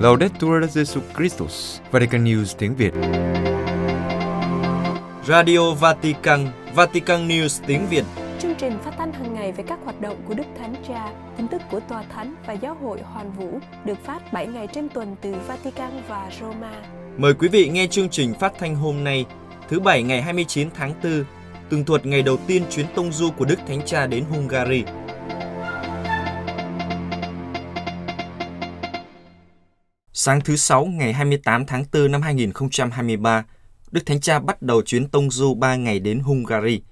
Laudetur Jesu Christus, Vatican News tiếng Việt. Radio Vatican, Vatican News tiếng Việt. Chương trình phát thanh hàng ngày về các hoạt động của Đức Thánh Cha, tin tức của Tòa Thánh và Giáo hội Hoàn Vũ được phát 7 ngày trên tuần từ Vatican và Roma. Mời quý vị nghe chương trình phát thanh hôm nay, thứ Bảy ngày 29 tháng 4, tường thuật ngày đầu tiên chuyến tông du của Đức Thánh Cha đến Hungary. Sáng thứ Sáu ngày 28 tháng 4 năm 2023, Đức Thánh Cha bắt đầu chuyến tông du 3 ngày đến Hungary.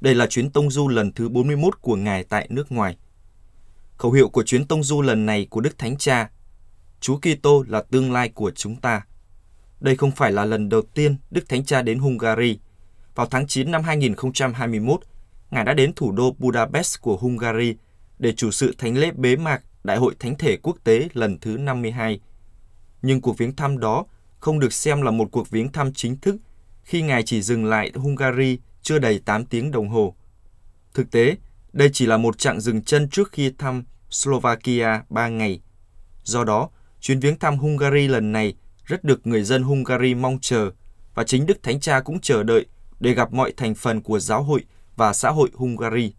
Đây là chuyến tông du lần thứ 41 của Ngài tại nước ngoài. Khẩu hiệu của chuyến tông du lần này của Đức Thánh Cha, Chúa Kitô là tương lai của chúng ta. Đây không phải là lần đầu tiên Đức Thánh Cha đến Hungary. Vào tháng 9 năm 2021, Ngài đã đến thủ đô Budapest của Hungary để chủ sự thánh lễ bế mạc Đại hội Thánh thể Quốc tế lần thứ 52 nhưng cuộc viếng thăm đó không được xem là một cuộc viếng thăm chính thức khi ngài chỉ dừng lại Hungary chưa đầy 8 tiếng đồng hồ. Thực tế, đây chỉ là một chặng dừng chân trước khi thăm Slovakia 3 ngày. Do đó, chuyến viếng thăm Hungary lần này rất được người dân Hungary mong chờ và chính Đức Thánh Cha cũng chờ đợi để gặp mọi thành phần của giáo hội và xã hội Hungary.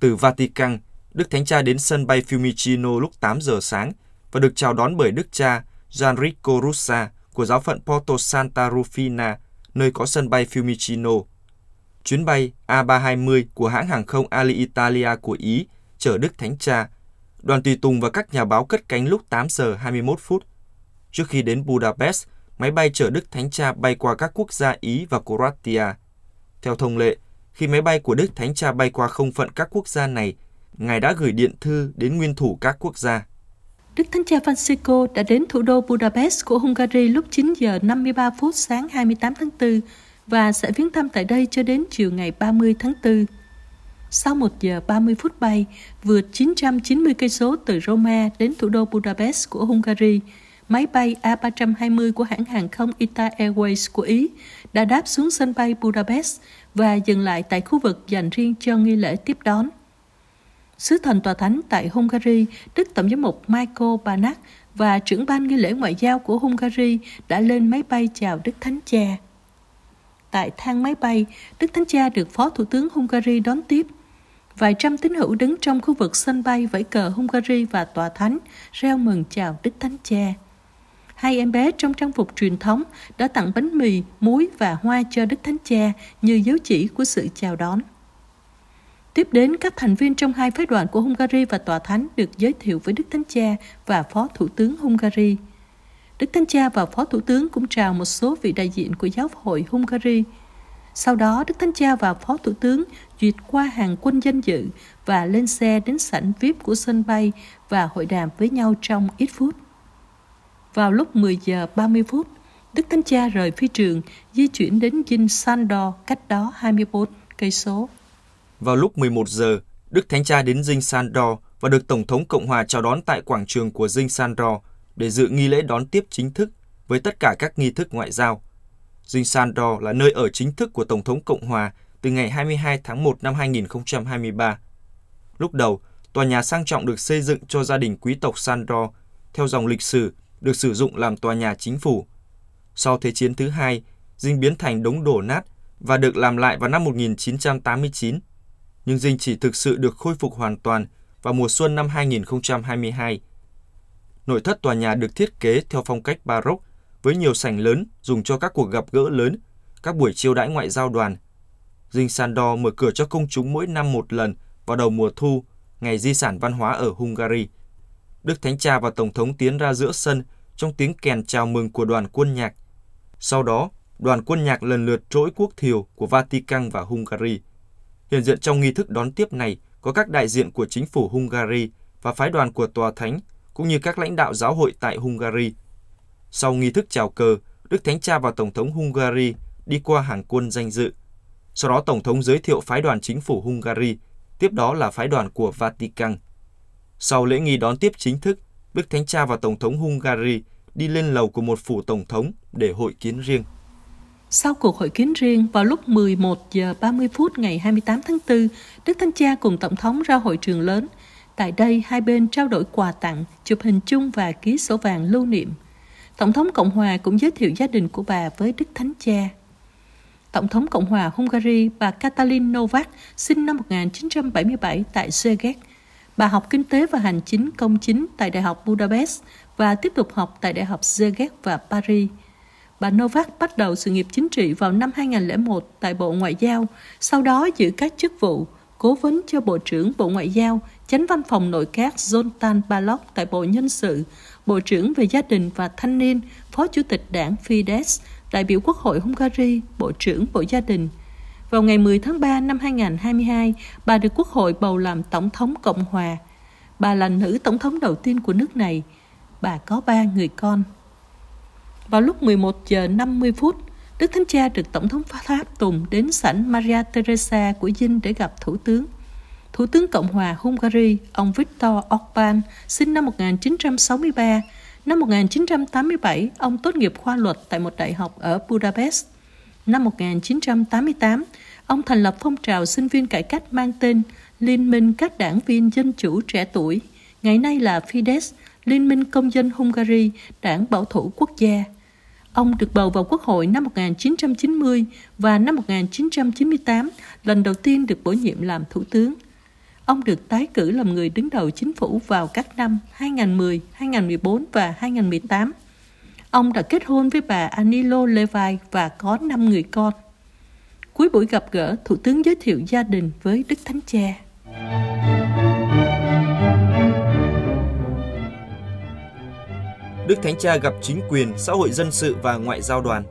Từ Vatican, Đức Thánh Cha đến sân bay Fiumicino lúc 8 giờ sáng và được chào đón bởi Đức Cha Gianrico Russa của giáo phận Porto Santa Rufina, nơi có sân bay Fiumicino. Chuyến bay A320 của hãng hàng không Alitalia của Ý chở Đức Thánh Cha. Đoàn tùy tùng và các nhà báo cất cánh lúc 8 giờ 21 phút. Trước khi đến Budapest, máy bay chở Đức Thánh Cha bay qua các quốc gia Ý và Croatia. Theo thông lệ, khi máy bay của Đức Thánh Cha bay qua không phận các quốc gia này, Ngài đã gửi điện thư đến nguyên thủ các quốc gia. Đức Thánh Cha Francisco đã đến thủ đô Budapest của Hungary lúc 9 giờ 53 phút sáng 28 tháng 4 và sẽ viếng thăm tại đây cho đến chiều ngày 30 tháng 4. Sau 1 giờ 30 phút bay, vượt 990 cây số từ Roma đến thủ đô Budapest của Hungary, máy bay A320 của hãng hàng không Ita Airways của Ý đã đáp xuống sân bay Budapest và dừng lại tại khu vực dành riêng cho nghi lễ tiếp đón. Sứ thần tòa thánh tại Hungary, Đức Tổng giám mục Michael Banach và trưởng ban nghi lễ ngoại giao của Hungary đã lên máy bay chào Đức Thánh Cha. Tại thang máy bay, Đức Thánh Cha được Phó Thủ tướng Hungary đón tiếp. Vài trăm tín hữu đứng trong khu vực sân bay vẫy cờ Hungary và tòa thánh, reo mừng chào Đức Thánh Cha. Hai em bé trong trang phục truyền thống đã tặng bánh mì, muối và hoa cho Đức Thánh Cha như dấu chỉ của sự chào đón. Tiếp đến, các thành viên trong hai phái đoàn của Hungary và Tòa Thánh được giới thiệu với Đức Thánh Cha và Phó Thủ tướng Hungary. Đức Thánh Cha và Phó Thủ tướng cũng chào một số vị đại diện của giáo hội Hungary. Sau đó, Đức Thánh Cha và Phó Thủ tướng duyệt qua hàng quân danh dự và lên xe đến sảnh VIP của sân bay và hội đàm với nhau trong ít phút. Vào lúc 10 giờ 30 phút, Đức Thánh Cha rời phi trường, di chuyển đến dinh Sandor cách đó 24 cây số. Vào lúc 11 giờ, Đức Thánh Cha đến dinh Sandor và được Tổng thống Cộng hòa chào đón tại quảng trường của dinh Sandor để dự nghi lễ đón tiếp chính thức với tất cả các nghi thức ngoại giao. Dinh Sandor là nơi ở chính thức của Tổng thống Cộng hòa từ ngày 22 tháng 1 năm 2023. Lúc đầu, tòa nhà sang trọng được xây dựng cho gia đình quý tộc Sandor theo dòng lịch sử được sử dụng làm tòa nhà chính phủ. Sau Thế chiến thứ hai, dinh biến thành đống đổ nát và được làm lại vào năm 1989 nhưng dinh chỉ thực sự được khôi phục hoàn toàn vào mùa xuân năm 2022. Nội thất tòa nhà được thiết kế theo phong cách Baroque với nhiều sảnh lớn dùng cho các cuộc gặp gỡ lớn, các buổi chiêu đãi ngoại giao đoàn. Dinh Sandor mở cửa cho công chúng mỗi năm một lần vào đầu mùa thu, ngày di sản văn hóa ở Hungary. Đức Thánh Cha và Tổng thống tiến ra giữa sân trong tiếng kèn chào mừng của đoàn quân nhạc. Sau đó, đoàn quân nhạc lần lượt trỗi quốc thiều của Vatican và Hungary. Hiện diện trong nghi thức đón tiếp này có các đại diện của chính phủ Hungary và phái đoàn của Tòa Thánh, cũng như các lãnh đạo giáo hội tại Hungary. Sau nghi thức chào cờ, Đức Thánh Cha và Tổng thống Hungary đi qua hàng quân danh dự. Sau đó Tổng thống giới thiệu phái đoàn chính phủ Hungary, tiếp đó là phái đoàn của Vatican. Sau lễ nghi đón tiếp chính thức, Đức Thánh Cha và Tổng thống Hungary đi lên lầu của một phủ Tổng thống để hội kiến riêng. Sau cuộc hội kiến riêng vào lúc 11 giờ 30 phút ngày 28 tháng 4, Đức Thánh Cha cùng Tổng thống ra hội trường lớn. Tại đây, hai bên trao đổi quà tặng, chụp hình chung và ký sổ vàng lưu niệm. Tổng thống Cộng hòa cũng giới thiệu gia đình của bà với Đức Thánh Cha. Tổng thống Cộng hòa Hungary bà Katalin Novak sinh năm 1977 tại Szeged. Bà học kinh tế và hành chính công chính tại Đại học Budapest và tiếp tục học tại Đại học Szeged và Paris. Bà Novak bắt đầu sự nghiệp chính trị vào năm 2001 tại Bộ Ngoại giao, sau đó giữ các chức vụ cố vấn cho Bộ trưởng Bộ Ngoại giao, chánh văn phòng nội các Zoltan Balog tại Bộ Nhân sự, Bộ trưởng về gia đình và thanh niên, Phó Chủ tịch đảng Fidesz, đại biểu Quốc hội Hungary, Bộ trưởng Bộ Gia đình. Vào ngày 10 tháng 3 năm 2022, bà được Quốc hội bầu làm Tổng thống Cộng hòa. Bà là nữ tổng thống đầu tiên của nước này. Bà có ba người con. Vào lúc 11 giờ 50 phút, Đức Thánh Cha được Tổng thống Pháp Tùng đến sảnh Maria Teresa của Dinh để gặp Thủ tướng. Thủ tướng Cộng hòa Hungary, ông Viktor Orbán, sinh năm 1963. Năm 1987, ông tốt nghiệp khoa luật tại một đại học ở Budapest. Năm 1988, ông thành lập phong trào sinh viên cải cách mang tên Liên minh các đảng viên dân chủ trẻ tuổi, ngày nay là Fidesz, Liên minh công dân Hungary, đảng bảo thủ quốc gia. Ông được bầu vào Quốc hội năm 1990 và năm 1998 lần đầu tiên được bổ nhiệm làm thủ tướng. Ông được tái cử làm người đứng đầu chính phủ vào các năm 2010, 2014 và 2018. Ông đã kết hôn với bà Anilo Levai và có 5 người con. Cuối buổi gặp gỡ, Thủ tướng giới thiệu gia đình với Đức Thánh Cha. Đức Thánh Cha gặp chính quyền, xã hội dân sự và ngoại giao đoàn.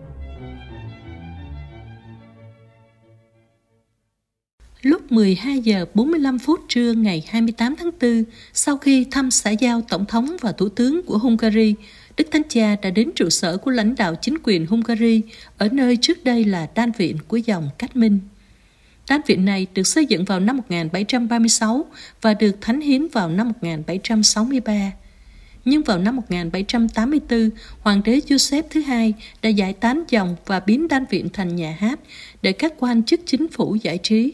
Lúc 12 giờ 45 phút trưa ngày 28 tháng 4, sau khi thăm xã giao Tổng thống và Thủ tướng của Hungary, Đức Thánh Cha đã đến trụ sở của lãnh đạo chính quyền Hungary ở nơi trước đây là đan viện của dòng Cách Minh. Đan viện này được xây dựng vào năm 1736 và được thánh hiến vào năm 1763 nhưng vào năm 1784, Hoàng đế Joseph thứ hai đã giải tán dòng và biến đan viện thành nhà hát để các quan chức chính phủ giải trí.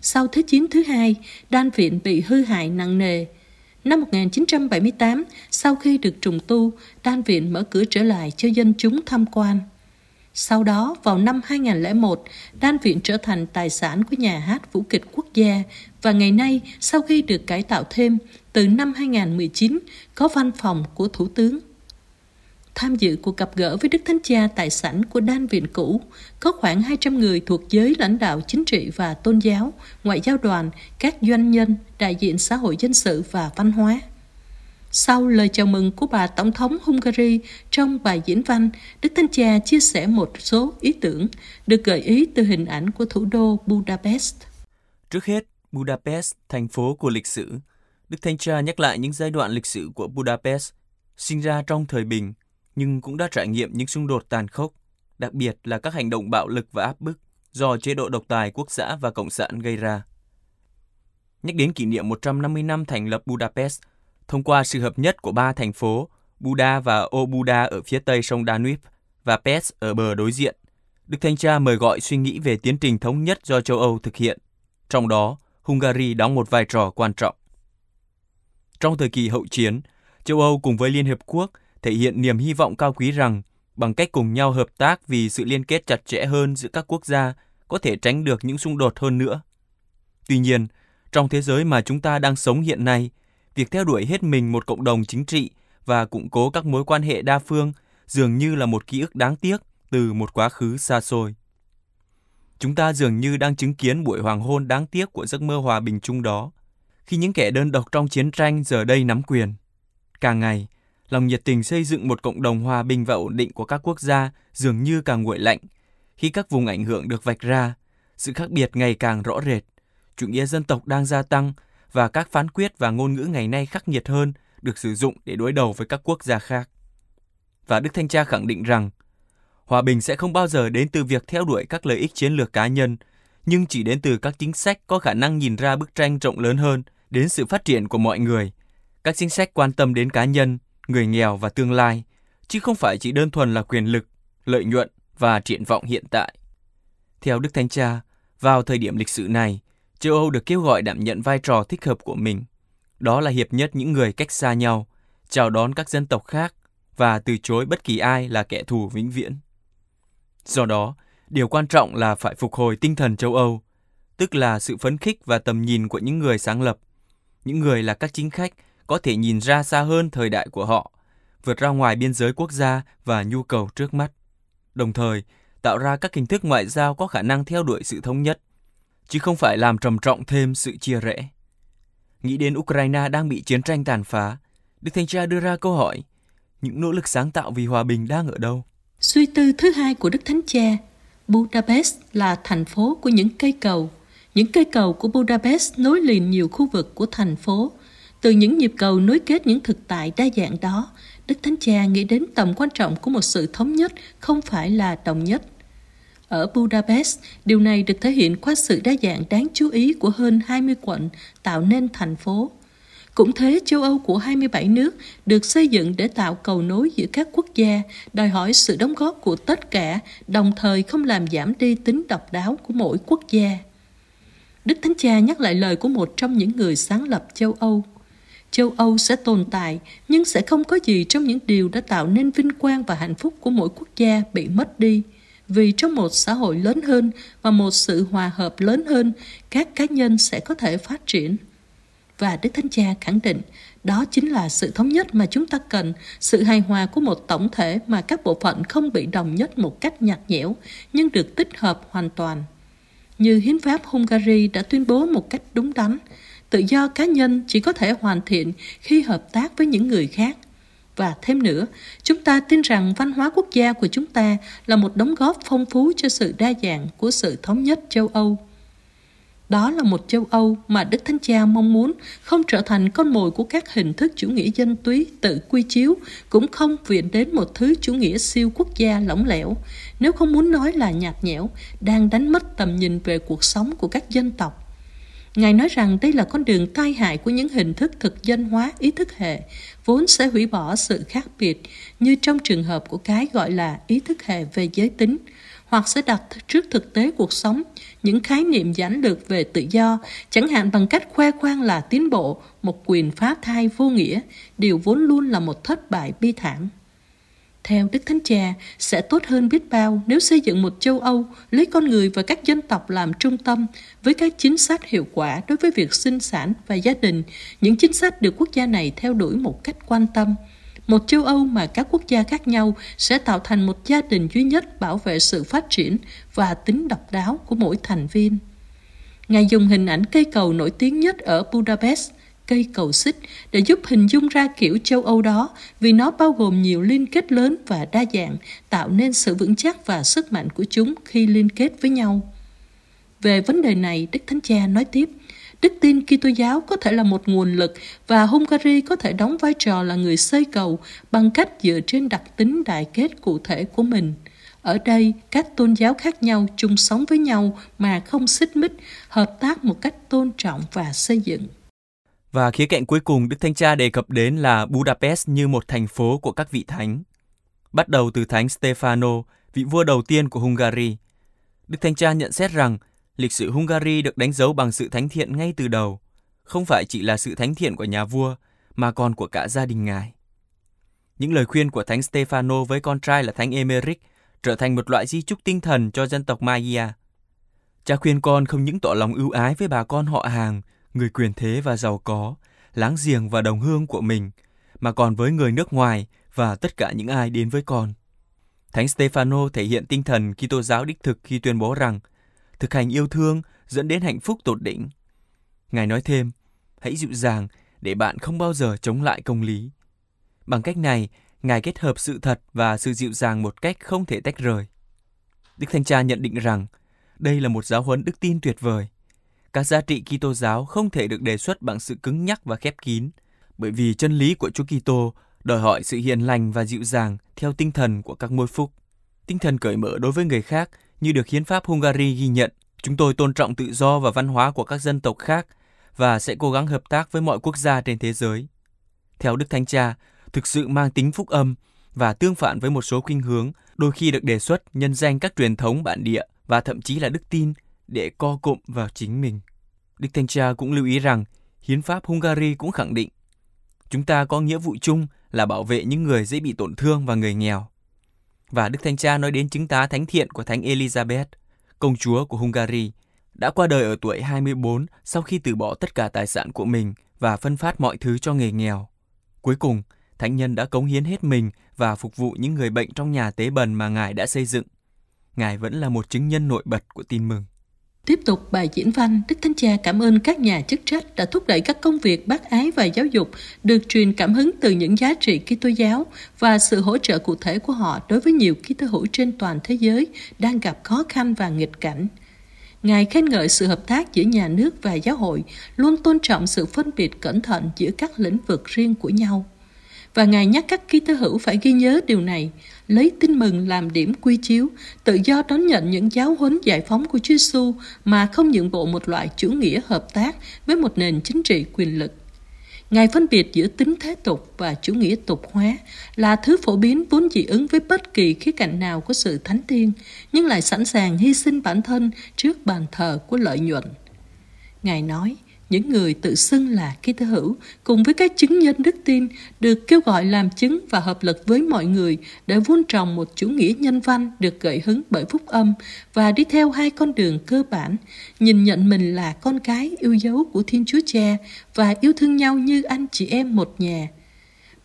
Sau Thế chiến thứ hai, đan viện bị hư hại nặng nề. Năm 1978, sau khi được trùng tu, đan viện mở cửa trở lại cho dân chúng tham quan. Sau đó, vào năm 2001, đan viện trở thành tài sản của nhà hát vũ kịch quốc gia và ngày nay, sau khi được cải tạo thêm, từ năm 2019 có văn phòng của Thủ tướng. Tham dự cuộc gặp gỡ với Đức Thánh Cha tại sảnh của đan viện cũ, có khoảng 200 người thuộc giới lãnh đạo chính trị và tôn giáo, ngoại giao đoàn, các doanh nhân, đại diện xã hội dân sự và văn hóa. Sau lời chào mừng của bà Tổng thống Hungary trong bài diễn văn, Đức Thánh Cha chia sẻ một số ý tưởng được gợi ý từ hình ảnh của thủ đô Budapest. Trước hết, Budapest, thành phố của lịch sử. Đức Thánh Cha nhắc lại những giai đoạn lịch sử của Budapest, sinh ra trong thời bình, nhưng cũng đã trải nghiệm những xung đột tàn khốc, đặc biệt là các hành động bạo lực và áp bức do chế độ độc tài quốc xã và cộng sản gây ra. Nhắc đến kỷ niệm 150 năm thành lập Budapest, thông qua sự hợp nhất của ba thành phố Buda và Obuda ở phía tây sông Danube và Pest ở bờ đối diện, Đức Thánh Cha mời gọi suy nghĩ về tiến trình thống nhất do châu Âu thực hiện. Trong đó, Hungary đóng một vai trò quan trọng. Trong thời kỳ hậu chiến, châu Âu cùng với Liên Hiệp Quốc thể hiện niềm hy vọng cao quý rằng bằng cách cùng nhau hợp tác vì sự liên kết chặt chẽ hơn giữa các quốc gia có thể tránh được những xung đột hơn nữa. Tuy nhiên, trong thế giới mà chúng ta đang sống hiện nay, việc theo đuổi hết mình một cộng đồng chính trị và củng cố các mối quan hệ đa phương dường như là một ký ức đáng tiếc từ một quá khứ xa xôi. Chúng ta dường như đang chứng kiến buổi hoàng hôn đáng tiếc của giấc mơ hòa bình chung đó, khi những kẻ đơn độc trong chiến tranh giờ đây nắm quyền. Càng ngày, lòng nhiệt tình xây dựng một cộng đồng hòa bình và ổn định của các quốc gia dường như càng nguội lạnh. Khi các vùng ảnh hưởng được vạch ra, sự khác biệt ngày càng rõ rệt, chủ nghĩa dân tộc đang gia tăng và các phán quyết và ngôn ngữ ngày nay khắc nghiệt hơn được sử dụng để đối đầu với các quốc gia khác. Và Đức Thanh Cha khẳng định rằng, hòa bình sẽ không bao giờ đến từ việc theo đuổi các lợi ích chiến lược cá nhân, nhưng chỉ đến từ các chính sách có khả năng nhìn ra bức tranh rộng lớn hơn đến sự phát triển của mọi người. Các chính sách quan tâm đến cá nhân, người nghèo và tương lai, chứ không phải chỉ đơn thuần là quyền lực, lợi nhuận và triển vọng hiện tại. Theo Đức Thánh Cha, vào thời điểm lịch sử này, châu Âu được kêu gọi đảm nhận vai trò thích hợp của mình. Đó là hiệp nhất những người cách xa nhau, chào đón các dân tộc khác và từ chối bất kỳ ai là kẻ thù vĩnh viễn. Do đó, điều quan trọng là phải phục hồi tinh thần châu Âu, tức là sự phấn khích và tầm nhìn của những người sáng lập. Những người là các chính khách có thể nhìn ra xa hơn thời đại của họ, vượt ra ngoài biên giới quốc gia và nhu cầu trước mắt. Đồng thời, tạo ra các hình thức ngoại giao có khả năng theo đuổi sự thống nhất, chứ không phải làm trầm trọng thêm sự chia rẽ. Nghĩ đến Ukraine đang bị chiến tranh tàn phá, Đức Thánh Cha đưa ra câu hỏi, những nỗ lực sáng tạo vì hòa bình đang ở đâu? Suy tư thứ hai của Đức Thánh Cha, Budapest là thành phố của những cây cầu. Những cây cầu của Budapest nối liền nhiều khu vực của thành phố. Từ những nhịp cầu nối kết những thực tại đa dạng đó, Đức Thánh Cha nghĩ đến tầm quan trọng của một sự thống nhất không phải là đồng nhất. Ở Budapest, điều này được thể hiện qua sự đa dạng đáng chú ý của hơn 20 quận tạo nên thành phố. Cũng thế, châu Âu của 27 nước được xây dựng để tạo cầu nối giữa các quốc gia, đòi hỏi sự đóng góp của tất cả, đồng thời không làm giảm đi tính độc đáo của mỗi quốc gia. Đức Thánh Cha nhắc lại lời của một trong những người sáng lập châu Âu. Châu Âu sẽ tồn tại, nhưng sẽ không có gì trong những điều đã tạo nên vinh quang và hạnh phúc của mỗi quốc gia bị mất đi. Vì trong một xã hội lớn hơn và một sự hòa hợp lớn hơn, các cá nhân sẽ có thể phát triển và Đức Thánh Cha khẳng định đó chính là sự thống nhất mà chúng ta cần, sự hài hòa của một tổng thể mà các bộ phận không bị đồng nhất một cách nhạt nhẽo, nhưng được tích hợp hoàn toàn. Như hiến pháp Hungary đã tuyên bố một cách đúng đắn, tự do cá nhân chỉ có thể hoàn thiện khi hợp tác với những người khác. Và thêm nữa, chúng ta tin rằng văn hóa quốc gia của chúng ta là một đóng góp phong phú cho sự đa dạng của sự thống nhất châu Âu. Đó là một châu Âu mà Đức Thánh Cha mong muốn không trở thành con mồi của các hình thức chủ nghĩa dân túy tự quy chiếu, cũng không viện đến một thứ chủ nghĩa siêu quốc gia lỏng lẻo, nếu không muốn nói là nhạt nhẽo, đang đánh mất tầm nhìn về cuộc sống của các dân tộc. Ngài nói rằng đây là con đường tai hại của những hình thức thực dân hóa ý thức hệ, vốn sẽ hủy bỏ sự khác biệt, như trong trường hợp của cái gọi là ý thức hệ về giới tính, hoặc sẽ đặt trước thực tế cuộc sống những khái niệm giản lược về tự do, chẳng hạn bằng cách khoe khoang là tiến bộ, một quyền phá thai vô nghĩa, điều vốn luôn là một thất bại bi thảm. Theo Đức Thánh Cha, sẽ tốt hơn biết bao nếu xây dựng một châu Âu lấy con người và các dân tộc làm trung tâm với các chính sách hiệu quả đối với việc sinh sản và gia đình, những chính sách được quốc gia này theo đuổi một cách quan tâm – một châu Âu mà các quốc gia khác nhau sẽ tạo thành một gia đình duy nhất bảo vệ sự phát triển và tính độc đáo của mỗi thành viên. Ngài dùng hình ảnh cây cầu nổi tiếng nhất ở Budapest, cây cầu xích, để giúp hình dung ra kiểu châu Âu đó vì nó bao gồm nhiều liên kết lớn và đa dạng, tạo nên sự vững chắc và sức mạnh của chúng khi liên kết với nhau. Về vấn đề này, Đức Thánh Cha nói tiếp, Đức tin Kitô giáo có thể là một nguồn lực và Hungary có thể đóng vai trò là người xây cầu bằng cách dựa trên đặc tính đại kết cụ thể của mình. Ở đây, các tôn giáo khác nhau chung sống với nhau mà không xích mích, hợp tác một cách tôn trọng và xây dựng. Và khía cạnh cuối cùng Đức Thánh Cha đề cập đến là Budapest như một thành phố của các vị thánh. Bắt đầu từ Thánh Stefano, vị vua đầu tiên của Hungary. Đức Thánh Cha nhận xét rằng Lịch sử Hungary được đánh dấu bằng sự thánh thiện ngay từ đầu, không phải chỉ là sự thánh thiện của nhà vua, mà còn của cả gia đình ngài. Những lời khuyên của Thánh Stefano với con trai là Thánh Emeric trở thành một loại di chúc tinh thần cho dân tộc Magia Cha khuyên con không những tỏ lòng ưu ái với bà con họ hàng, người quyền thế và giàu có, láng giềng và đồng hương của mình, mà còn với người nước ngoài và tất cả những ai đến với con. Thánh Stefano thể hiện tinh thần Kitô giáo đích thực khi tuyên bố rằng thực hành yêu thương dẫn đến hạnh phúc tột đỉnh. Ngài nói thêm, hãy dịu dàng để bạn không bao giờ chống lại công lý. Bằng cách này, Ngài kết hợp sự thật và sự dịu dàng một cách không thể tách rời. Đức Thanh Cha nhận định rằng đây là một giáo huấn đức tin tuyệt vời. Các giá trị Kitô giáo không thể được đề xuất bằng sự cứng nhắc và khép kín, bởi vì chân lý của Chúa Kitô đòi hỏi sự hiền lành và dịu dàng theo tinh thần của các môi phúc. Tinh thần cởi mở đối với người khác như được hiến pháp Hungary ghi nhận, chúng tôi tôn trọng tự do và văn hóa của các dân tộc khác và sẽ cố gắng hợp tác với mọi quốc gia trên thế giới. Theo Đức Thánh Cha, thực sự mang tính phúc âm và tương phản với một số khuynh hướng đôi khi được đề xuất nhân danh các truyền thống bản địa và thậm chí là đức tin để co cụm vào chính mình. Đức Thanh Cha cũng lưu ý rằng Hiến pháp Hungary cũng khẳng định chúng ta có nghĩa vụ chung là bảo vệ những người dễ bị tổn thương và người nghèo. Và Đức Thanh Cha nói đến chứng tá thánh thiện của Thánh Elizabeth, công chúa của Hungary, đã qua đời ở tuổi 24 sau khi từ bỏ tất cả tài sản của mình và phân phát mọi thứ cho người nghèo. Cuối cùng, thánh nhân đã cống hiến hết mình và phục vụ những người bệnh trong nhà tế bần mà Ngài đã xây dựng. Ngài vẫn là một chứng nhân nổi bật của tin mừng. Tiếp tục bài diễn văn, Đức Thánh Cha cảm ơn các nhà chức trách đã thúc đẩy các công việc bác ái và giáo dục được truyền cảm hứng từ những giá trị Kitô giáo và sự hỗ trợ cụ thể của họ đối với nhiều Kitô hữu trên toàn thế giới đang gặp khó khăn và nghịch cảnh. Ngài khen ngợi sự hợp tác giữa nhà nước và giáo hội, luôn tôn trọng sự phân biệt cẩn thận giữa các lĩnh vực riêng của nhau. Và Ngài nhắc các ký tơ hữu phải ghi nhớ điều này, lấy tin mừng làm điểm quy chiếu, tự do đón nhận những giáo huấn giải phóng của Chúa Giêsu mà không nhượng bộ một loại chủ nghĩa hợp tác với một nền chính trị quyền lực. Ngài phân biệt giữa tính thế tục và chủ nghĩa tục hóa là thứ phổ biến vốn dị ứng với bất kỳ khía cạnh nào của sự thánh thiên, nhưng lại sẵn sàng hy sinh bản thân trước bàn thờ của lợi nhuận. Ngài nói, những người tự xưng là Kitô hữu cùng với các chứng nhân đức tin được kêu gọi làm chứng và hợp lực với mọi người để vun trồng một chủ nghĩa nhân văn được gợi hứng bởi phúc âm và đi theo hai con đường cơ bản, nhìn nhận mình là con cái yêu dấu của Thiên Chúa Cha và yêu thương nhau như anh chị em một nhà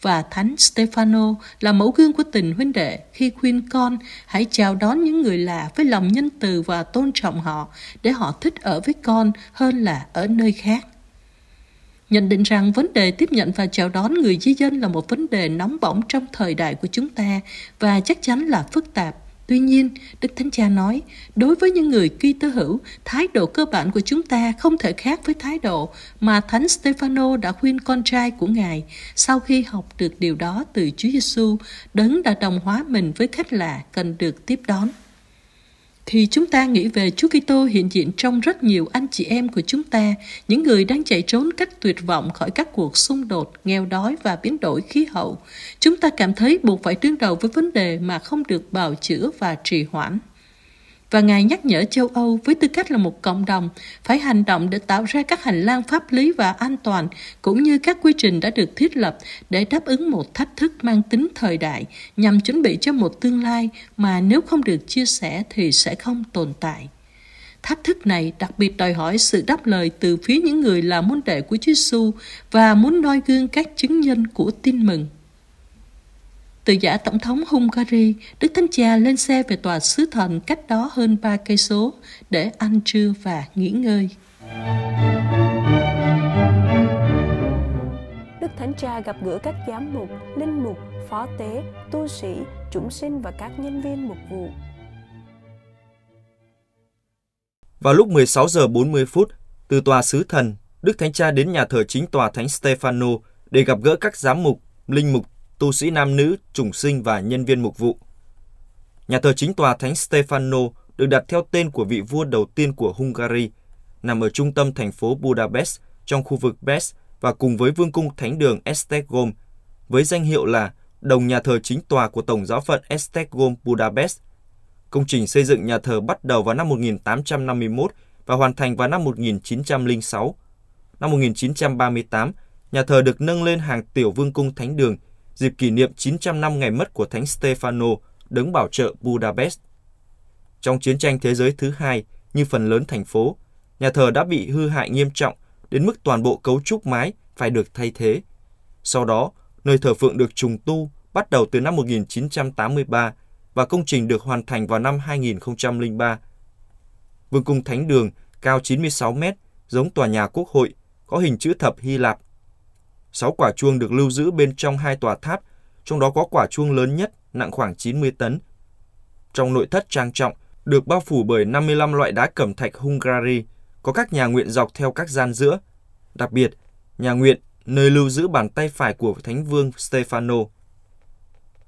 và Thánh Stefano là mẫu gương của tình huynh đệ khi khuyên con hãy chào đón những người lạ với lòng nhân từ và tôn trọng họ để họ thích ở với con hơn là ở nơi khác. Nhận định rằng vấn đề tiếp nhận và chào đón người di dân là một vấn đề nóng bỏng trong thời đại của chúng ta và chắc chắn là phức tạp Tuy nhiên, Đức Thánh Cha nói, đối với những người Kitô hữu, thái độ cơ bản của chúng ta không thể khác với thái độ mà Thánh Stefano đã khuyên con trai của Ngài sau khi học được điều đó từ Chúa Giêsu, đấng đã đồng hóa mình với khách lạ cần được tiếp đón thì chúng ta nghĩ về Chúa Kitô hiện diện trong rất nhiều anh chị em của chúng ta, những người đang chạy trốn cách tuyệt vọng khỏi các cuộc xung đột, nghèo đói và biến đổi khí hậu. Chúng ta cảm thấy buộc phải đương đầu với vấn đề mà không được bào chữa và trì hoãn. Và Ngài nhắc nhở châu Âu với tư cách là một cộng đồng phải hành động để tạo ra các hành lang pháp lý và an toàn, cũng như các quy trình đã được thiết lập để đáp ứng một thách thức mang tính thời đại nhằm chuẩn bị cho một tương lai mà nếu không được chia sẻ thì sẽ không tồn tại. Thách thức này đặc biệt đòi hỏi sự đáp lời từ phía những người là môn đệ của Chúa Giêsu và muốn noi gương các chứng nhân của tin mừng. Từ giả tổng thống Hungary, Đức Thánh Cha lên xe về tòa sứ thần cách đó hơn ba cây số để ăn trưa và nghỉ ngơi. Đức Thánh Cha gặp gỡ các giám mục, linh mục, phó tế, tu sĩ, chúng sinh và các nhân viên mục vụ. Vào lúc 16 giờ 40 phút, từ tòa sứ thần, Đức Thánh Cha đến nhà thờ chính tòa Thánh Stefano để gặp gỡ các giám mục, linh mục, tu sĩ nam nữ, trùng sinh và nhân viên mục vụ. Nhà thờ chính tòa Thánh Stefano được đặt theo tên của vị vua đầu tiên của Hungary, nằm ở trung tâm thành phố Budapest trong khu vực Pest và cùng với vương cung thánh đường Esztergom với danh hiệu là đồng nhà thờ chính tòa của Tổng giáo phận Esztergom Budapest. Công trình xây dựng nhà thờ bắt đầu vào năm 1851 và hoàn thành vào năm 1906. Năm 1938, nhà thờ được nâng lên hàng tiểu vương cung thánh đường dịp kỷ niệm 900 năm ngày mất của Thánh Stefano, đấng bảo trợ Budapest. Trong chiến tranh thế giới thứ hai, như phần lớn thành phố, nhà thờ đã bị hư hại nghiêm trọng đến mức toàn bộ cấu trúc mái phải được thay thế. Sau đó, nơi thờ phượng được trùng tu bắt đầu từ năm 1983 và công trình được hoàn thành vào năm 2003. Vương cung Thánh Đường cao 96 mét, giống tòa nhà quốc hội, có hình chữ thập Hy Lạp Sáu quả chuông được lưu giữ bên trong hai tòa tháp, trong đó có quả chuông lớn nhất nặng khoảng 90 tấn. Trong nội thất trang trọng, được bao phủ bởi 55 loại đá cẩm thạch Hungary, có các nhà nguyện dọc theo các gian giữa. Đặc biệt, nhà nguyện nơi lưu giữ bàn tay phải của Thánh Vương Stefano.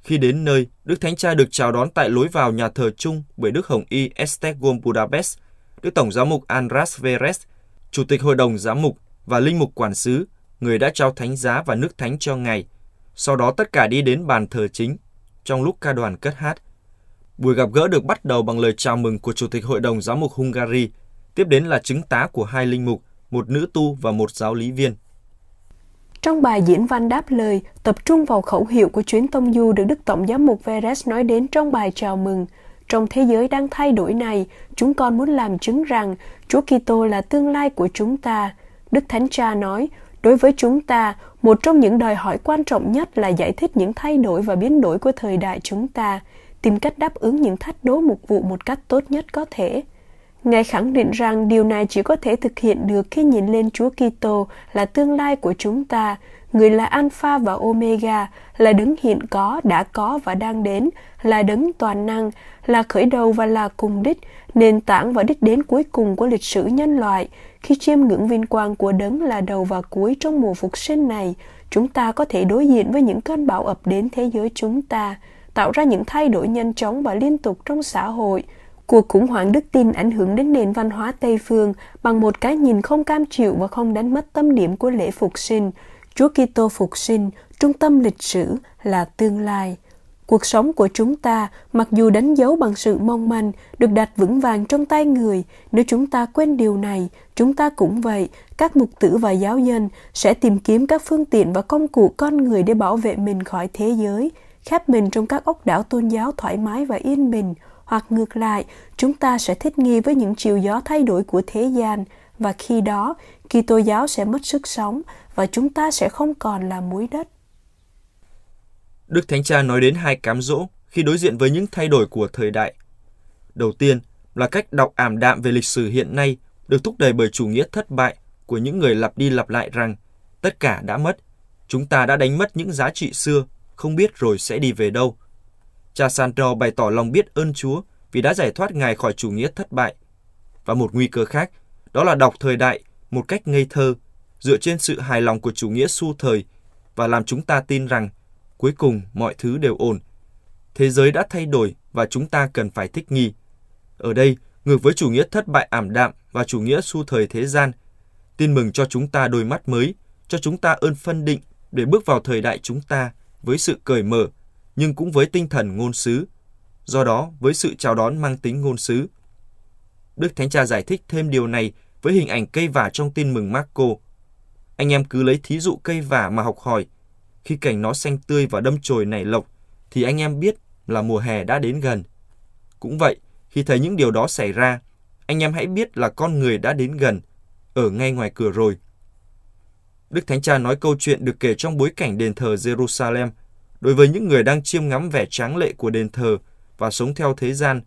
Khi đến nơi, Đức Thánh Cha được chào đón tại lối vào nhà thờ chung bởi Đức Hồng Y Estegom Budapest, Đức Tổng giám mục Andras Veres, Chủ tịch Hội đồng giám mục và Linh mục quản sứ người đã trao thánh giá và nước thánh cho Ngài. Sau đó tất cả đi đến bàn thờ chính. trong lúc ca đoàn cất hát. Buổi gặp gỡ được bắt đầu bằng lời chào mừng của Chủ tịch Hội đồng Giám mục Hungary, tiếp đến là chứng tá của hai linh mục, một nữ tu và một giáo lý viên. Trong bài diễn văn đáp lời, tập trung vào khẩu hiệu của chuyến tông du được Đức Tổng giám mục Veres nói đến trong bài chào mừng. Trong thế giới đang thay đổi này, chúng con muốn làm chứng rằng Chúa Kitô là tương lai của chúng ta. Đức Thánh Cha nói, đối với chúng ta, một trong những đòi hỏi quan trọng nhất là giải thích những thay đổi và biến đổi của thời đại chúng ta, tìm cách đáp ứng những thách đố mục vụ một cách tốt nhất có thể. Ngài khẳng định rằng điều này chỉ có thể thực hiện được khi nhìn lên Chúa Kitô là tương lai của chúng ta, người là Alpha và Omega, là đấng hiện có, đã có và đang đến, là đấng toàn năng, là khởi đầu và là cùng đích, nền tảng và đích đến cuối cùng của lịch sử nhân loại. Khi chiêm ngưỡng vinh quang của đấng là đầu và cuối trong mùa phục sinh này, chúng ta có thể đối diện với những cơn bão ập đến thế giới chúng ta, tạo ra những thay đổi nhanh chóng và liên tục trong xã hội – Cuộc khủng hoảng đức tin ảnh hưởng đến nền văn hóa Tây phương bằng một cái nhìn không cam chịu và không đánh mất tâm điểm của lễ phục sinh. Chúa Kitô phục sinh, trung tâm lịch sử là tương lai. Cuộc sống của chúng ta, mặc dù đánh dấu bằng sự mong manh, được đặt vững vàng trong tay người. Nếu chúng ta quên điều này, chúng ta cũng vậy. Các mục tử và giáo dân sẽ tìm kiếm các phương tiện và công cụ con người để bảo vệ mình khỏi thế giới, khép mình trong các ốc đảo tôn giáo thoải mái và yên bình – hoặc ngược lại, chúng ta sẽ thích nghi với những chiều gió thay đổi của thế gian và khi đó, Kitô giáo sẽ mất sức sống và chúng ta sẽ không còn là muối đất. Đức Thánh Cha nói đến hai cám dỗ khi đối diện với những thay đổi của thời đại. Đầu tiên là cách đọc ảm đạm về lịch sử hiện nay được thúc đẩy bởi chủ nghĩa thất bại của những người lặp đi lặp lại rằng tất cả đã mất, chúng ta đã đánh mất những giá trị xưa, không biết rồi sẽ đi về đâu – Cha Sandro bày tỏ lòng biết ơn Chúa vì đã giải thoát Ngài khỏi chủ nghĩa thất bại. Và một nguy cơ khác, đó là đọc thời đại một cách ngây thơ, dựa trên sự hài lòng của chủ nghĩa xu thời và làm chúng ta tin rằng cuối cùng mọi thứ đều ổn. Thế giới đã thay đổi và chúng ta cần phải thích nghi. Ở đây, ngược với chủ nghĩa thất bại ảm đạm và chủ nghĩa su thời thế gian, tin mừng cho chúng ta đôi mắt mới, cho chúng ta ơn phân định để bước vào thời đại chúng ta với sự cởi mở, nhưng cũng với tinh thần ngôn sứ. Do đó, với sự chào đón mang tính ngôn sứ. Đức Thánh Cha giải thích thêm điều này với hình ảnh cây vả trong tin mừng Marco. Anh em cứ lấy thí dụ cây vả mà học hỏi. Khi cảnh nó xanh tươi và đâm chồi nảy lộc, thì anh em biết là mùa hè đã đến gần. Cũng vậy, khi thấy những điều đó xảy ra, anh em hãy biết là con người đã đến gần, ở ngay ngoài cửa rồi. Đức Thánh Cha nói câu chuyện được kể trong bối cảnh đền thờ Jerusalem đối với những người đang chiêm ngắm vẻ tráng lệ của đền thờ và sống theo thế gian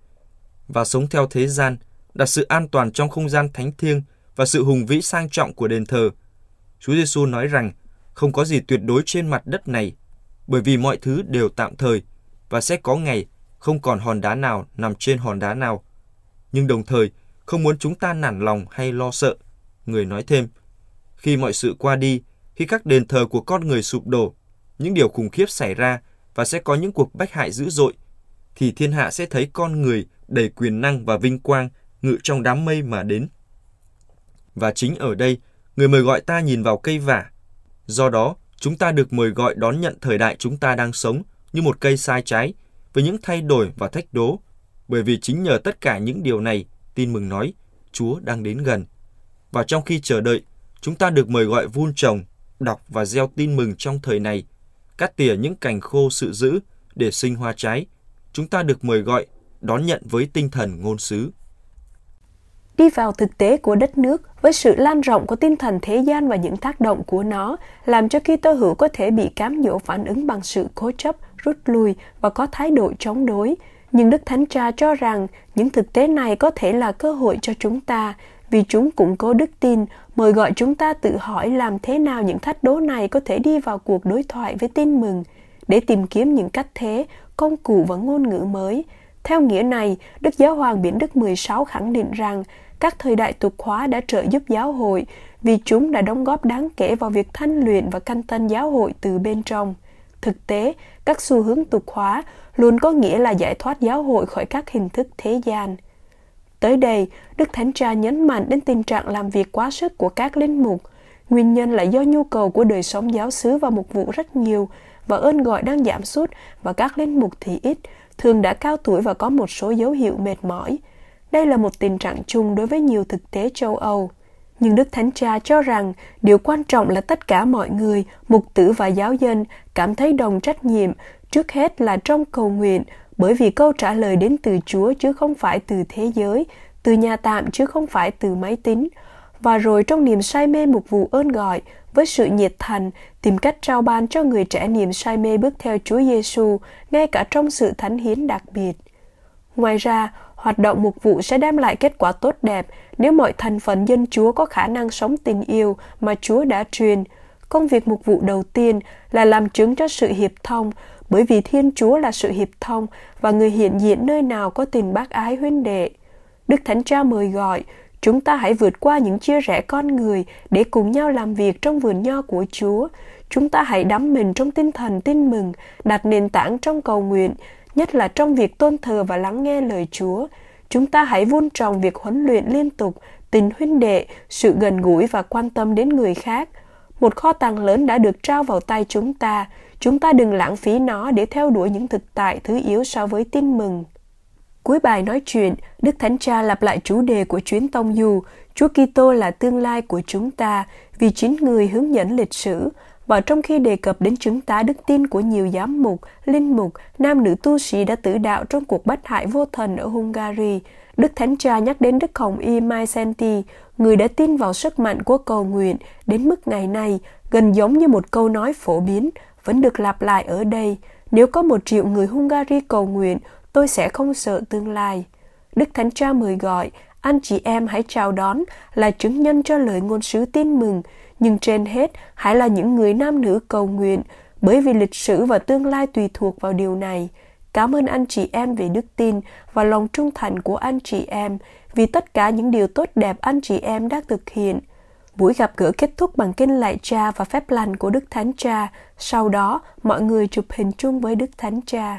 và sống theo thế gian đặt sự an toàn trong không gian thánh thiêng và sự hùng vĩ sang trọng của đền thờ. Chúa Giêsu nói rằng không có gì tuyệt đối trên mặt đất này, bởi vì mọi thứ đều tạm thời và sẽ có ngày không còn hòn đá nào nằm trên hòn đá nào. Nhưng đồng thời không muốn chúng ta nản lòng hay lo sợ. Người nói thêm, khi mọi sự qua đi, khi các đền thờ của con người sụp đổ, những điều khủng khiếp xảy ra và sẽ có những cuộc bách hại dữ dội, thì thiên hạ sẽ thấy con người đầy quyền năng và vinh quang ngự trong đám mây mà đến. Và chính ở đây, người mời gọi ta nhìn vào cây vả. Do đó, chúng ta được mời gọi đón nhận thời đại chúng ta đang sống như một cây sai trái, với những thay đổi và thách đố. Bởi vì chính nhờ tất cả những điều này, tin mừng nói, Chúa đang đến gần. Và trong khi chờ đợi, chúng ta được mời gọi vun trồng, đọc và gieo tin mừng trong thời này cắt tỉa những cành khô sự giữ để sinh hoa trái, chúng ta được mời gọi đón nhận với tinh thần ngôn sứ. Đi vào thực tế của đất nước với sự lan rộng của tinh thần thế gian và những tác động của nó, làm cho Kitô hữu có thể bị cám dỗ phản ứng bằng sự cố chấp, rút lui và có thái độ chống đối. Nhưng Đức Thánh Cha cho rằng những thực tế này có thể là cơ hội cho chúng ta vì chúng củng cố đức tin, mời gọi chúng ta tự hỏi làm thế nào những thách đố này có thể đi vào cuộc đối thoại với tin mừng, để tìm kiếm những cách thế, công cụ và ngôn ngữ mới. Theo nghĩa này, Đức Giáo hoàng Biển Đức 16 khẳng định rằng các thời đại tục hóa đã trợ giúp giáo hội vì chúng đã đóng góp đáng kể vào việc thanh luyện và canh tân giáo hội từ bên trong. Thực tế, các xu hướng tục hóa luôn có nghĩa là giải thoát giáo hội khỏi các hình thức thế gian. Tới đây, Đức Thánh Cha nhấn mạnh đến tình trạng làm việc quá sức của các linh mục. Nguyên nhân là do nhu cầu của đời sống giáo xứ và mục vụ rất nhiều và ơn gọi đang giảm sút và các linh mục thì ít, thường đã cao tuổi và có một số dấu hiệu mệt mỏi. Đây là một tình trạng chung đối với nhiều thực tế châu Âu. Nhưng Đức Thánh Cha cho rằng điều quan trọng là tất cả mọi người, mục tử và giáo dân, cảm thấy đồng trách nhiệm, trước hết là trong cầu nguyện, bởi vì câu trả lời đến từ Chúa chứ không phải từ thế giới, từ nhà tạm chứ không phải từ máy tính. Và rồi trong niềm say mê mục vụ ơn gọi, với sự nhiệt thành, tìm cách trao ban cho người trẻ niềm say mê bước theo Chúa Giêsu, ngay cả trong sự thánh hiến đặc biệt. Ngoài ra, hoạt động mục vụ sẽ đem lại kết quả tốt đẹp nếu mọi thành phần dân Chúa có khả năng sống tình yêu mà Chúa đã truyền. Công việc mục vụ đầu tiên là làm chứng cho sự hiệp thông, bởi vì Thiên Chúa là sự hiệp thông và người hiện diện nơi nào có tình bác ái huynh đệ. Đức Thánh Cha mời gọi, chúng ta hãy vượt qua những chia rẽ con người để cùng nhau làm việc trong vườn nho của Chúa. Chúng ta hãy đắm mình trong tinh thần tin mừng, đặt nền tảng trong cầu nguyện, nhất là trong việc tôn thờ và lắng nghe lời Chúa. Chúng ta hãy vun trồng việc huấn luyện liên tục, tình huynh đệ, sự gần gũi và quan tâm đến người khác. Một kho tàng lớn đã được trao vào tay chúng ta, chúng ta đừng lãng phí nó để theo đuổi những thực tại thứ yếu so với tin mừng. Cuối bài nói chuyện, Đức Thánh Cha lặp lại chủ đề của chuyến tông du, Chúa Kitô là tương lai của chúng ta, vì chính người hướng dẫn lịch sử, và trong khi đề cập đến chứng tá đức tin của nhiều giám mục, linh mục, nam nữ tu sĩ đã tử đạo trong cuộc bắt hại vô thần ở Hungary, Đức Thánh Cha nhắc đến Đức Hồng Y Mai Senti, người đã tin vào sức mạnh của cầu nguyện đến mức ngày nay, gần giống như một câu nói phổ biến, vẫn được lặp lại ở đây. Nếu có một triệu người Hungary cầu nguyện, tôi sẽ không sợ tương lai. Đức Thánh Cha mời gọi, anh chị em hãy chào đón là chứng nhân cho lời ngôn sứ tin mừng, nhưng trên hết hãy là những người nam nữ cầu nguyện, bởi vì lịch sử và tương lai tùy thuộc vào điều này. Cảm ơn anh chị em về đức tin và lòng trung thành của anh chị em vì tất cả những điều tốt đẹp anh chị em đã thực hiện. Buổi gặp gỡ kết thúc bằng kinh lạy cha và phép lành của Đức Thánh Cha. Sau đó, mọi người chụp hình chung với Đức Thánh Cha.